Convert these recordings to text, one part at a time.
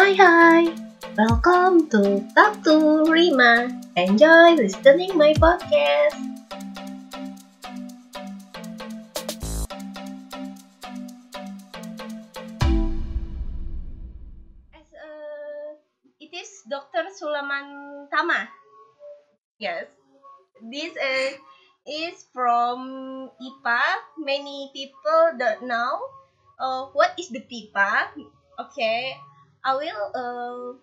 Hi, hi. Welcome to Talk to Rima. Enjoy listening my podcast. As uh, it is Dr. Sulaman Tama. Yes. This uh, is from IPA. Many people don't know uh, what is the PIPA. Okay, I will uh,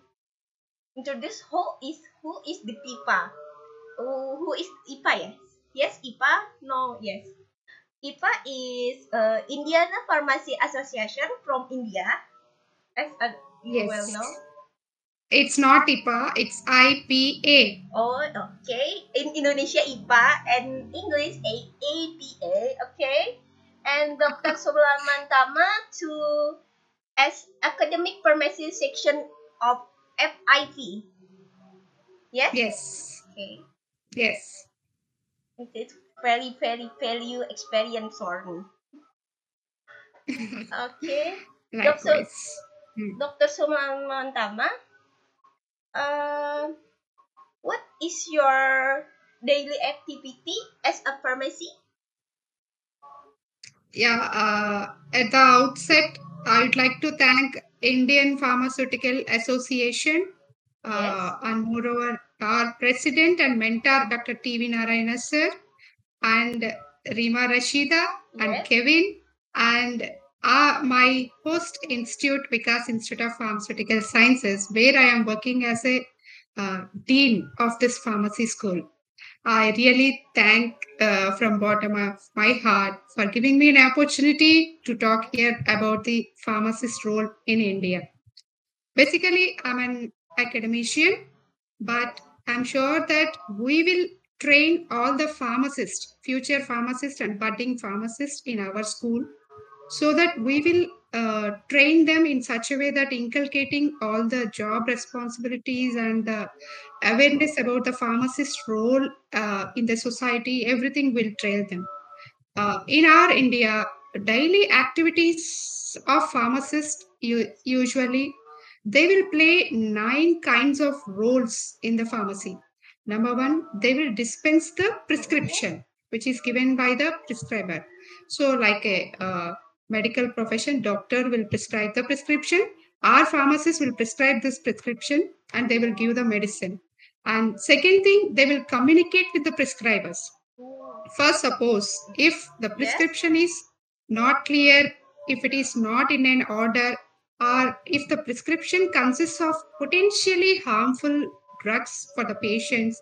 introduce who is who is the IPA. Uh, who is IPA? Yes, yes, IPA. No, yes. IPA is uh, Indian Pharmacy Association from India, as uh, you Yes. well know. It's not IPA, it's IPA. Oh, okay. In Indonesia, IPA and English, A APA. Okay. And Dr. Sulaman Tama to as academic pharmacy section of FIP. Yes. Yes. Okay. Yes. It is very, very value experience for me. Okay. Likewise. Hmm. Dr. Sulaman Tama. Uh, what is your daily activity as a pharmacy? Yeah, uh, at the outset, I would like to thank Indian Pharmaceutical Association uh, and moreover our president and mentor, Dr. T.V. Narayana sir, and Rima Rashida and Yes. Kevin, and uh, my host institute, Vikas Institute of Pharmaceutical Sciences, where I am working as a uh, dean of this pharmacy school. I really thank uh, from bottom of my heart for giving me an opportunity to talk here about the pharmacist role in India. Basically, I'm an academician, but I'm sure that we will train all the pharmacists, future pharmacists and budding pharmacists in our school so that we will uh, train them in such a way that inculcating all the job responsibilities and the awareness about the pharmacist role uh, in the society everything will trail them. Uh, in our india daily activities of pharmacists usually they will play nine kinds of roles in the pharmacy. Number one they will dispense the prescription which is given by the prescriber. So like a uh, medical profession doctor will prescribe the prescription. Our pharmacist will prescribe this prescription and they will give the medicine. And second thing they will communicate with the prescribers. First suppose if the prescription is not clear if it is not in an order or if the prescription consists of potentially harmful drugs for the patients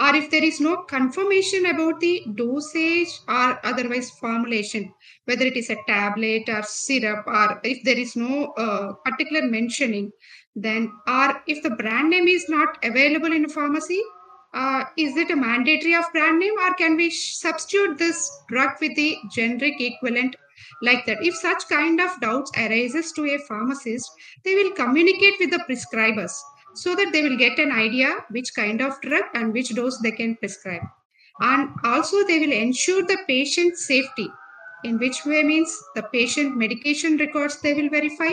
or if there is no confirmation about the dosage or otherwise formulation whether it is a tablet or syrup or if there is no uh, particular mentioning then or if the brand name is not available in a pharmacy uh, is it a mandatory of brand name or can we substitute this drug with the generic equivalent like that? If such kind of doubts arises to a pharmacist they will communicate with the prescribers so that they will get an idea which kind of drug and which dose they can prescribe and also they will ensure the patient safety in which way means the patient medication records they will verify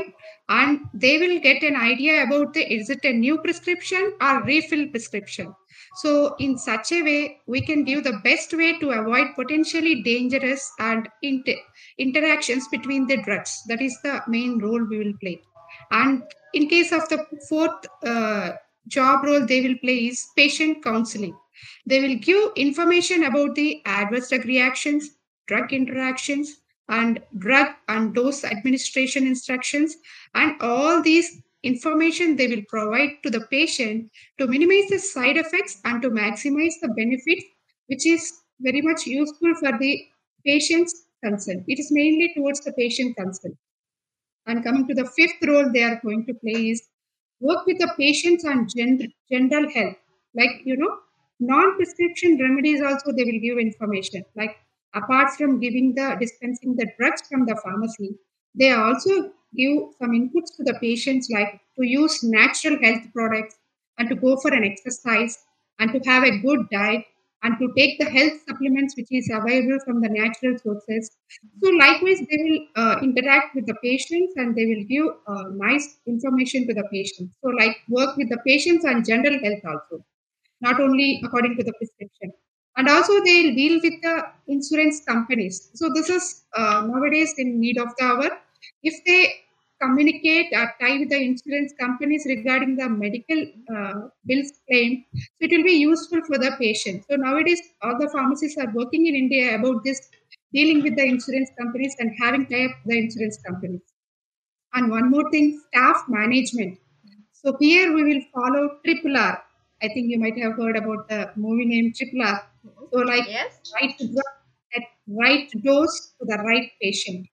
and they will get an idea about the is it a new prescription or refill prescription so, in such a way, we can give the best way to avoid potentially dangerous and inter- interactions between the drugs. That is the main role we will play. And in case of the fourth uh, job role they will play is patient counseling. They will give information about the adverse drug reactions, drug interactions, and drug and dose administration instructions, and all these information they will provide to the patient to minimize the side effects and to maximize the benefits, which is very much useful for the patient's concern. It is mainly towards the patient concern. And coming to the fifth role they are going to play is work with the patients on gen- general health. Like, you know, non-prescription remedies also they will give information. Like apart from giving the dispensing the drugs from the pharmacy, they also give some inputs to the patients like to use natural health products and to go for an exercise and to have a good diet and to take the health supplements which is available from the natural sources. So likewise, they will uh, interact with the patients and they will give uh, nice information to the patients. So like work with the patients on general health also, not only according to the prescription. And also they'll deal with the insurance companies. So this is uh, nowadays in need of the hour. If they communicate or tie with the insurance companies regarding the medical uh, bills claim. So it will be useful for the patient. So nowadays, all the pharmacies are working in India about this, dealing with the insurance companies and having tie up the insurance companies. And one more thing, staff management. So here we will follow triple R. I think you might have heard about the movie name Triple R. So like Yes. right drug at right dose to the right patient.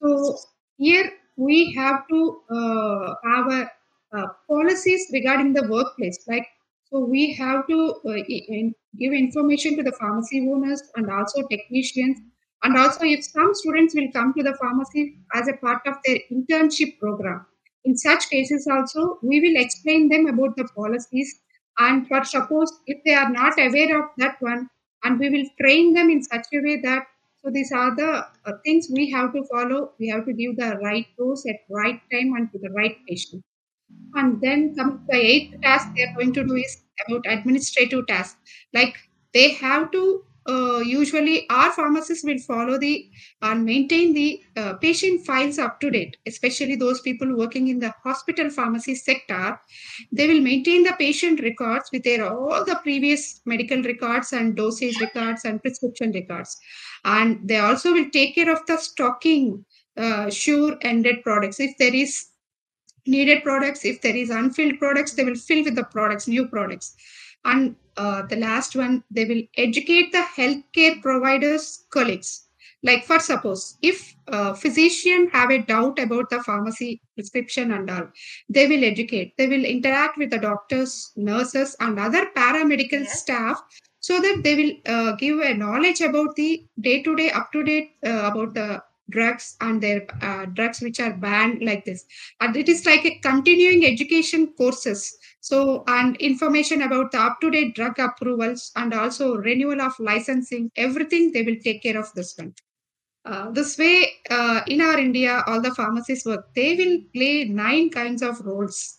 So here we have to uh, have uh, policies regarding the workplace. Like so, we have to uh, in- give information to the pharmacy owners and also technicians. And also, if some students will come to the pharmacy as a part of their internship program, in such cases also we will explain them about the policies. And for suppose if they are not aware of that one, and we will train them in such a way that so these are the uh, things we have to follow. We have to give the right dose at right time and to the right patient. And then come the eighth task they are going to do is about administrative tasks. Like they have to uh, usually our pharmacists will follow the and maintain the uh, patient files up to date, especially those people working in the hospital pharmacy sector. They will maintain the patient records with their all the previous medical records and dosage records and prescription records. And they also will take care of the stocking uh, sure ended products. If there is needed products if there is unfilled products they will fill with the products new products and uh, the last one they will educate the healthcare providers colleagues like for suppose if a physician have a doubt about the pharmacy prescription and all they will educate they will interact with the doctors nurses and other paramedical Yes. staff so that they will uh, give a knowledge about the day to day up to date uh, about the drugs and their uh, drugs which are banned like this. And it is like a continuing education courses. So and information about the up to date drug approvals and also renewal of licensing everything they will take care of this one. Uh, this way uh, in our india all the pharmacies work. They will play nine kinds of roles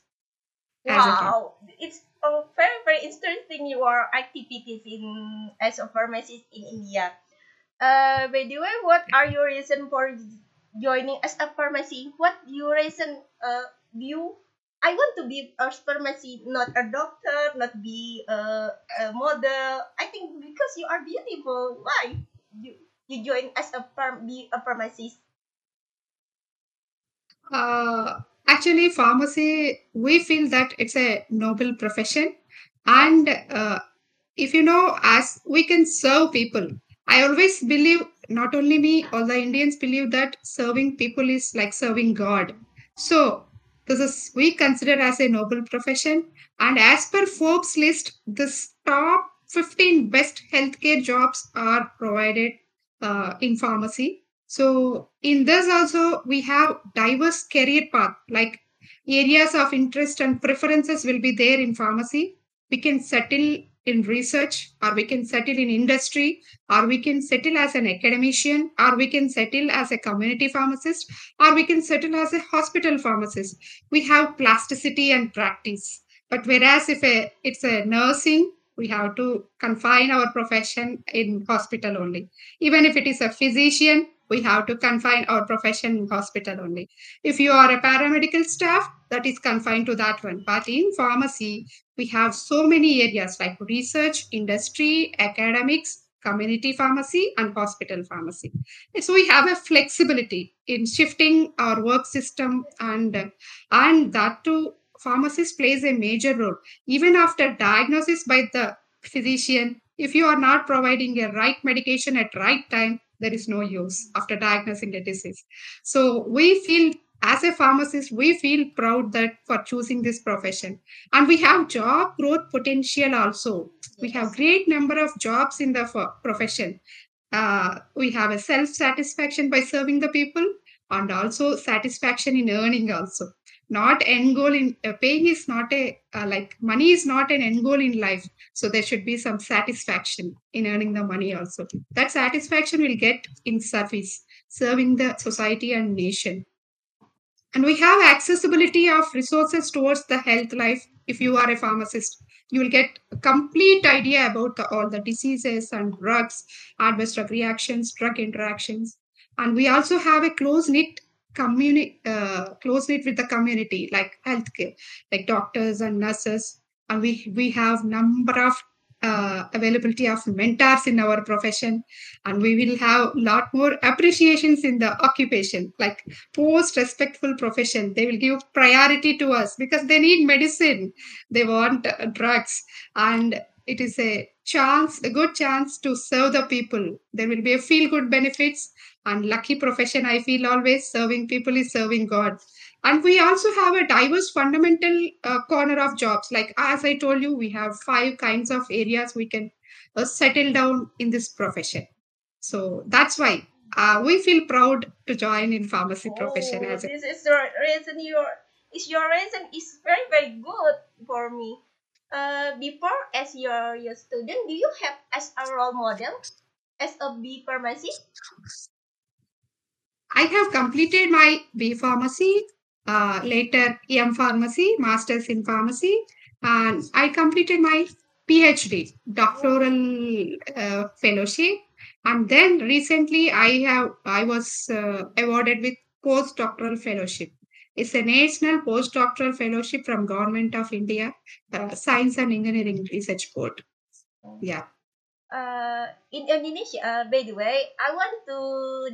Wow, it's a very very interesting your activities in as a pharmacist in India. Uh, by the way, what are your reason for joining as a pharmacy? What your reason? Uh, you I want to be a pharmacy, not a doctor, not be a, a model. I think because you are beautiful, why you you join as a pharm be a pharmacist? Uh, actually, pharmacy, we feel that it's a noble profession. And uh, if you know, as we can serve people, I always believe, not only me, all the Indians believe that serving people is like serving God. So, this is we consider as a noble profession. And as per Forbes list, this top 15 best healthcare jobs are provided uh, in pharmacy. So in this also we have diverse career path like areas of interest and preferences will be there in pharmacy. We can settle in research or we can settle in industry or we can settle as an academician or we can settle as a community pharmacist or we can settle as a hospital pharmacist. We have plasticity and practice. But whereas if a, it's a nursing, we have to confine our profession in hospital only even if it is a physician we have to confine our profession in hospital only if you are a paramedical staff that is confined to that one. But in pharmacy we have so many areas like research industry academics community pharmacy and hospital pharmacy. So we have a flexibility in shifting our work system and and that too pharmacist plays a major role. Even after diagnosis by the physician if you are not providing a right medication at right time there is no use after diagnosing a disease. So we feel as a pharmacist we feel proud that for choosing this profession. And we have job growth potential also. We have great number of jobs in the profession. Uh, we have a self satisfaction by serving the people and also satisfaction in earning also. Not end goal in uh, paying is not a uh, like money is not an end goal in life. So there should be some satisfaction in earning the money also. That satisfaction will get in service serving the society and nation and we have accessibility of resources towards the health life. If you are a pharmacist you will get a complete idea about the, all the diseases and drugs adverse drug reactions drug interactions. And we also have a close knit community uh, close knit with the community like healthcare like doctors and nurses. And we we have number of uh, availability of mentors in our profession. And we will have lot more appreciations in the occupation like post respectful profession. They will give priority to us because they need medicine. They want uh, drugs. And it is a chance a good chance to serve the people. There will be a feel good benefits. And lucky profession i feel always serving people is serving god and we also have a diverse fundamental uh, corner of jobs like as i told you we have five kinds of areas we can uh, settle down in this profession so that's why uh, we feel proud to join in pharmacy profession Oh, as a this is the reason your is your reason is very very good for me. Uh, before as your your student, do you have as a role model as a B pharmacy? I have completed my B pharmacy, uh, later M pharmacy, masters in pharmacy, and I completed my PhD, doctoral uh, fellowship, and then recently I have I was uh, awarded with postdoctoral fellowship. It's a national postdoctoral fellowship from Government of India, uh, Science and Engineering Research Board. Yeah. Uh, in Indonesia, uh, by the way, I want to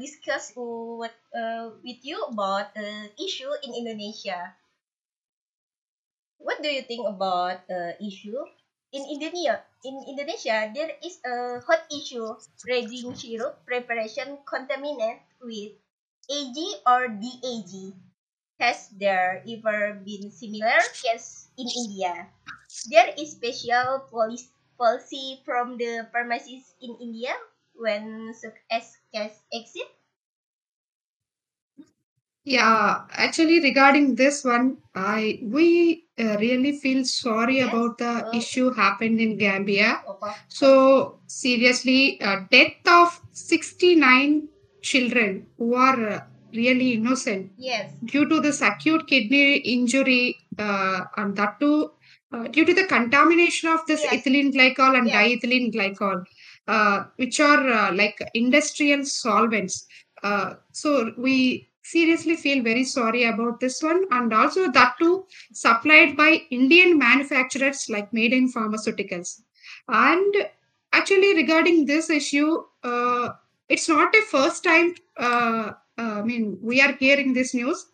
discuss what uh, with you about uh, issue in Indonesia. What do you think about uh, issue in Indonesia? In Indonesia, there is a hot issue resin syrup preparation contaminated with AG or DAG. Has there ever been similar case in India? There is special police policy from the pharmacies in India when such as case exist. Yeah, actually, regarding this one, I we uh, really feel sorry Yes. about the Uh, issue happened in Gambia. So seriously, uh, death of 69 children who are uh, really innocent Yes. due to this acute kidney injury, uh, and that too uh, due to the contamination of this Yes. ethylene glycol and Yes. diethylene glycol, uh, which are uh, like industrial solvents. Uh, so we seriously feel very sorry about this one, and also that too supplied by Indian manufacturers like Maiden Pharmaceuticals. And actually, regarding this issue, uh, it's not a first time. I mean, we are hearing this news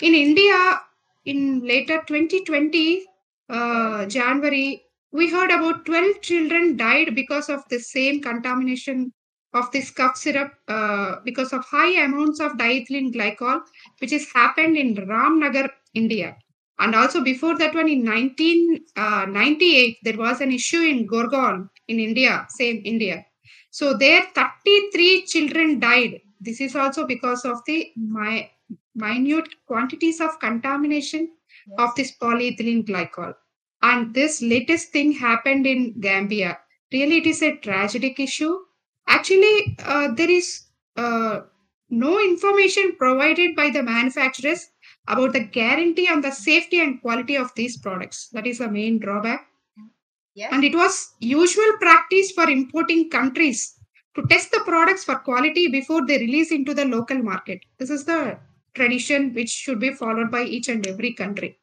in India in later 2020 uh, January. We heard about 12 children died because of the same contamination of this cough syrup uh, because of high amounts of diethylene glycol, which has happened in Ramnagar, India. And also before that one in 1998, there was an issue in Gurgaon in India, same India. So there 33 children died. This is also because of the my, minute quantities of contamination of this polyethylene glycol. And this latest thing happened in Gambia. Really, it is a tragic issue. Actually, uh, there is uh, no information provided by the manufacturers about the guarantee on the safety and quality of these products. That is the main drawback. Yes. And it was usual practice for importing countries to test the products for quality before they release into the local market. This is the tradition which should be followed by each and every country.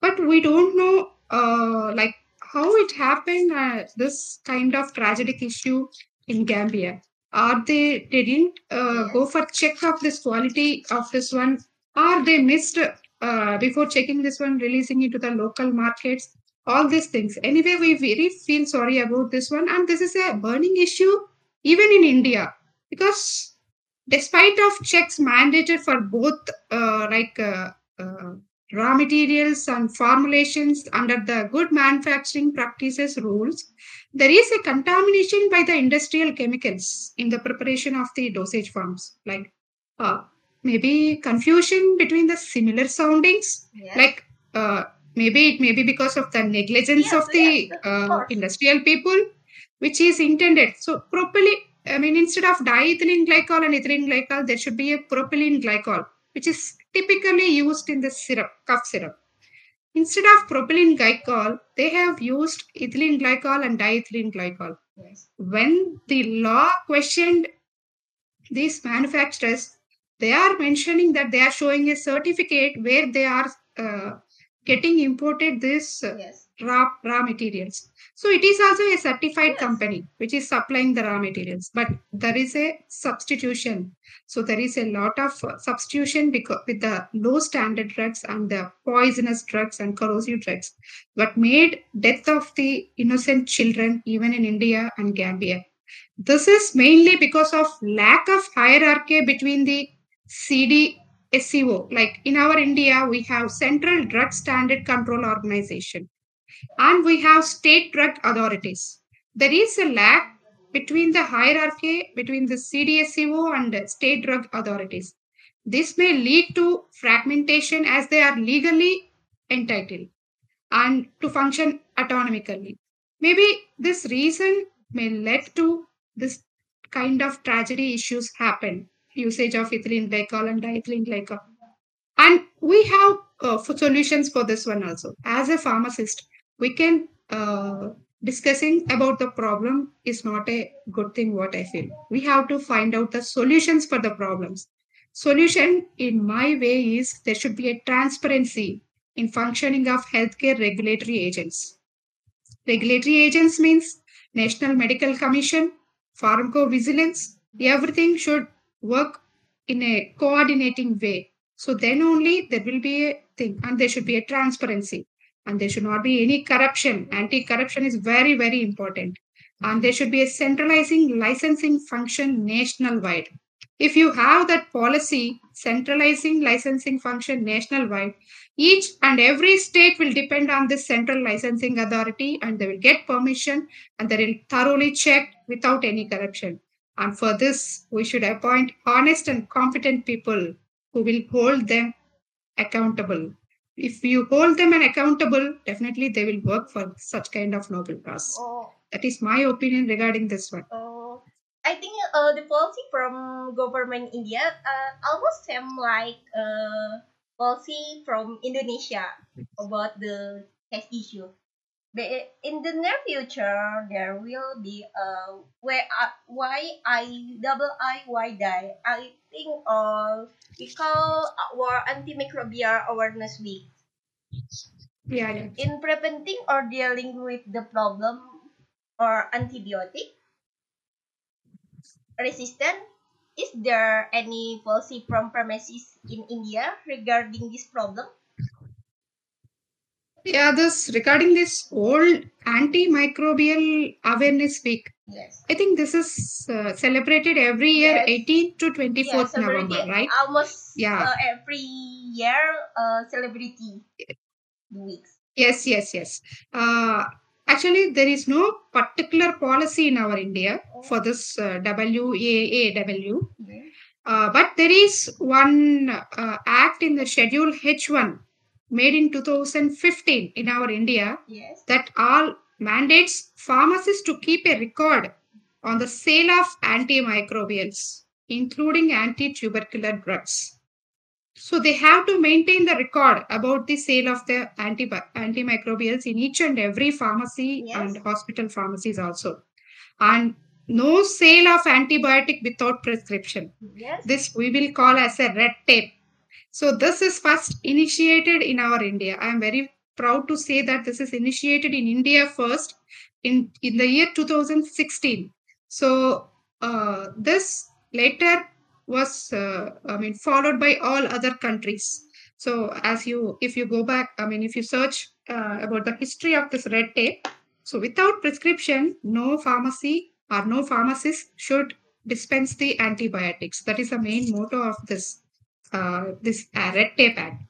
But we don't know, uh, like how it happened. Uh, this kind of tragic issue in Gambia. Are they, they didn't uh, go for check of this quality of this one, or they missed uh, before checking this one, releasing into the local markets all these things. Anyway, we very feel sorry about this one, and this is a burning issue even in India because despite of checks mandated for both uh, like uh, uh, raw materials and formulations under the good manufacturing practices rules, there is a contamination by the industrial chemicals in the preparation of the dosage forms. Like uh, maybe confusion between the similar soundings? Yes. like uh, maybe it may be because of the negligence of the of uh, industrial people which is intended. So propylene i mean instead of diethylene glycol and ethylene glycol there should be a propylene glycol which is typically used in the syrup cough syrup instead of propylene glycol they have used ethylene glycol and diethylene glycol yes. when the law questioned these manufacturers, they are mentioning that they are showing a certificate where they are uh, getting imported this uh, Yes. raw raw materials. So it is also a certified Yes. company which is supplying the raw materials, but there is a substitution. So there is a lot of uh, substitution because with the low standard drugs and the poisonous drugs and corrosive drugs, what made death of the innocent children even in India and Gambia. This is mainly because of lack of hierarchy between the CD SEO. Like in our India, we have Central Drug Standard Control Organization and we have state drug authorities. There is a lack between the hierarchy between the CDSCO and state drug authorities. This may lead to fragmentation as they are legally entitled and to function autonomically. Maybe this reason may lead to this kind of tragedy issues happen usage of ethylene glycol and diethylene glycol. And we have uh, for solutions for this one also. As a pharmacist we can uh, discussing about the problem is not a good thing what i feel. We have to find out the solutions for the problems. Solution in my way is there should be a transparency in functioning of healthcare regulatory agents. Regulatory agents means national medical commission pharmacovigilance everything should work in a coordinating way so then only there will be a thing, and there should be a transparency, and there should not be any corruption. Anti-corruption is very, very important, and there should be a centralizing licensing function national wide. If you have that policy, centralizing licensing function national wide, each and every state will depend on this central licensing authority, and they will get permission, and they will thoroughly check without any corruption. And for this, we should appoint honest and competent people who will hold them accountable. If you hold them accountable, definitely they will work for such kind of noble cause. Oh, That is my opinion regarding this one. oh. I think uh, the policy from government India uh, almost same like uh, policy from Indonesia about the tax issue. In the near future, there will be a where I, why I double I why die. I think uh, we call our antimicrobial awareness week Yeah, yeah. in preventing or dealing with the problem or antibiotic resistant. Is there any policy from pharmacies in India regarding this problem? Yeah, this regarding this old antimicrobial awareness week. Yes. I think this is uh, celebrated every year, Yes. 18th to 24th Yeah, November, right? almost Yeah. uh, every year uh, celebrity weeks. Yes, yes, yes. Uh, actually, there is no particular policy in our India for this uh, WAAW. Uh, but there is one uh, act in the Schedule H1 made in 2015 in our India Yes. that all mandates pharmacists to keep a record on the sale of antimicrobials, including anti-tubercular drugs. So they have to maintain the record about the sale of the anti- antimicrobials in each and every pharmacy Yes. and hospital pharmacies also. And no sale of antibiotic without prescription. Yes. This we will call as a red tape. So this is first initiated in our India. I am very proud to say that this is initiated in India first in, in the year 2016. So uh, this later was uh, I mean followed by all other countries. So as you if you go back, I mean if you search uh, about the history of this red tape, so without prescription, no pharmacy or no pharmacist should dispense the antibiotics. That is the main motto of this this uh, red tape act.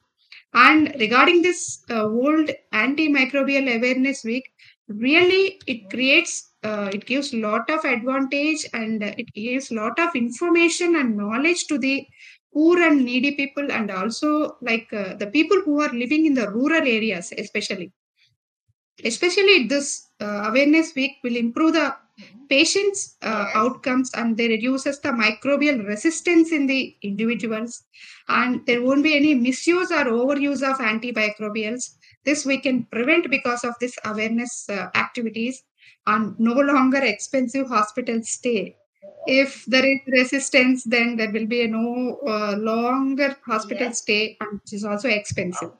And regarding this uh, World Antimicrobial Awareness Week, really it creates uh, it gives lot of advantage and uh, it gives lot of information and knowledge to the poor and needy people and also like uh, the people who are living in the rural areas especially especially this uh, awareness week will improve the patients uh, outcomes and they reduces the microbial resistance in the individuals. And there won't be any misuse or overuse of antimicrobials. This we can prevent because of this awareness uh, activities and no longer expensive hospital stay. If there is resistance then there will be a no uh, longer hospital Yes. stay and which is also expensive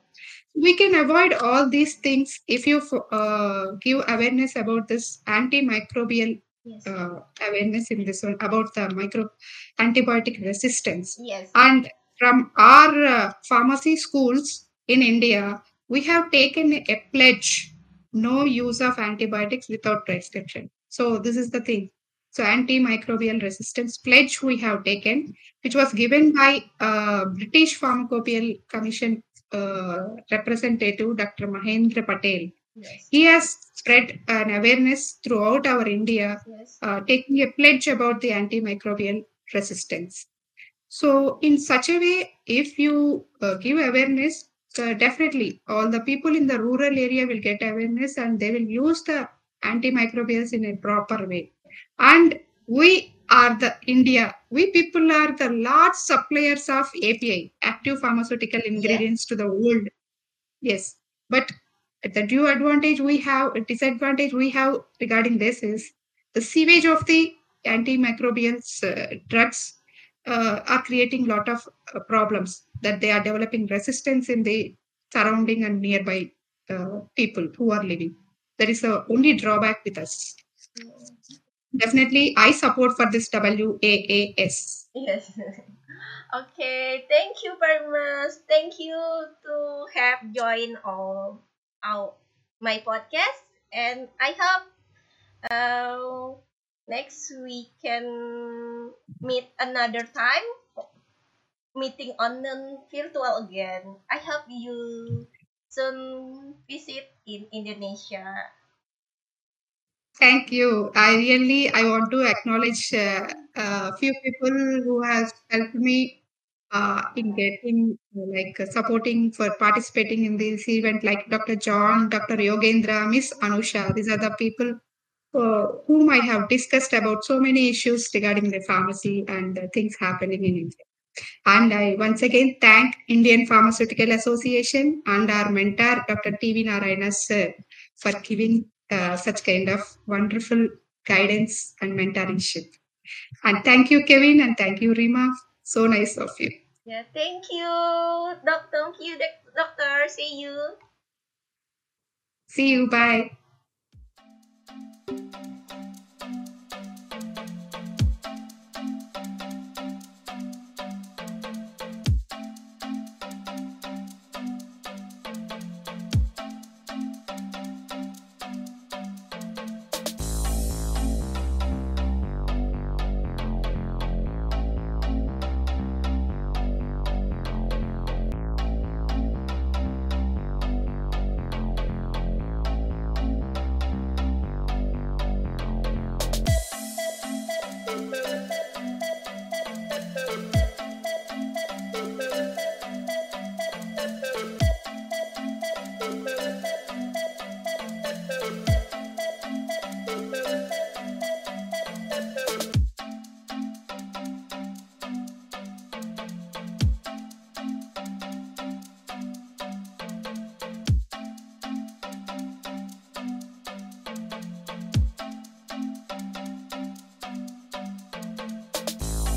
we can avoid all these things if you uh, give awareness about this antimicrobial Yes. uh, awareness in this one about the micro antibiotic resistance yes. and from our uh, pharmacy schools in india we have taken a pledge no use of antibiotics without prescription so this is the thing so antimicrobial resistance pledge we have taken which was given by uh, british pharmacopoeial commission representative dr mahendra patel yes. he has spread an awareness throughout our india Yes. uh, taking a pledge about the antimicrobial resistance. So, in such a way, if you uh, give awareness, uh, definitely all the people in the rural area will get awareness and they will use the antimicrobials in a proper way. And we are the India, we people are the large suppliers of API, active pharmaceutical ingredients to the world. Yes, but the due advantage we have, a disadvantage we have regarding this is the sewage of the antimicrobials uh, drugs uh, are creating a lot of uh, problems that they are developing resistance in the surrounding and nearby uh, people who are living. That is the only drawback with us. Definitely, I support for this WAAS. Yes. okay. Thank you very much. Thank you to have joined all our my podcast, and I hope uh, next we can meet another time, meeting on the virtual again. I hope you soon visit in Indonesia. Thank you. I really I want to acknowledge uh, a few people who has helped me uh, in getting uh, like uh, supporting for participating in this event, like Dr. John, Dr. Yogendra, Miss Anusha. These are the people uh, whom I have discussed about so many issues regarding the pharmacy and uh, things happening in India. And I once again thank Indian Pharmaceutical Association and our mentor, Dr. T.V. Narayana sir, for giving uh, such kind of wonderful guidance and mentorship. And thank you, Kevin, and thank you, Rima. So nice of you. Yeah. Thank you, doc. Thank you, doc- doctor. See you. See you. Bye.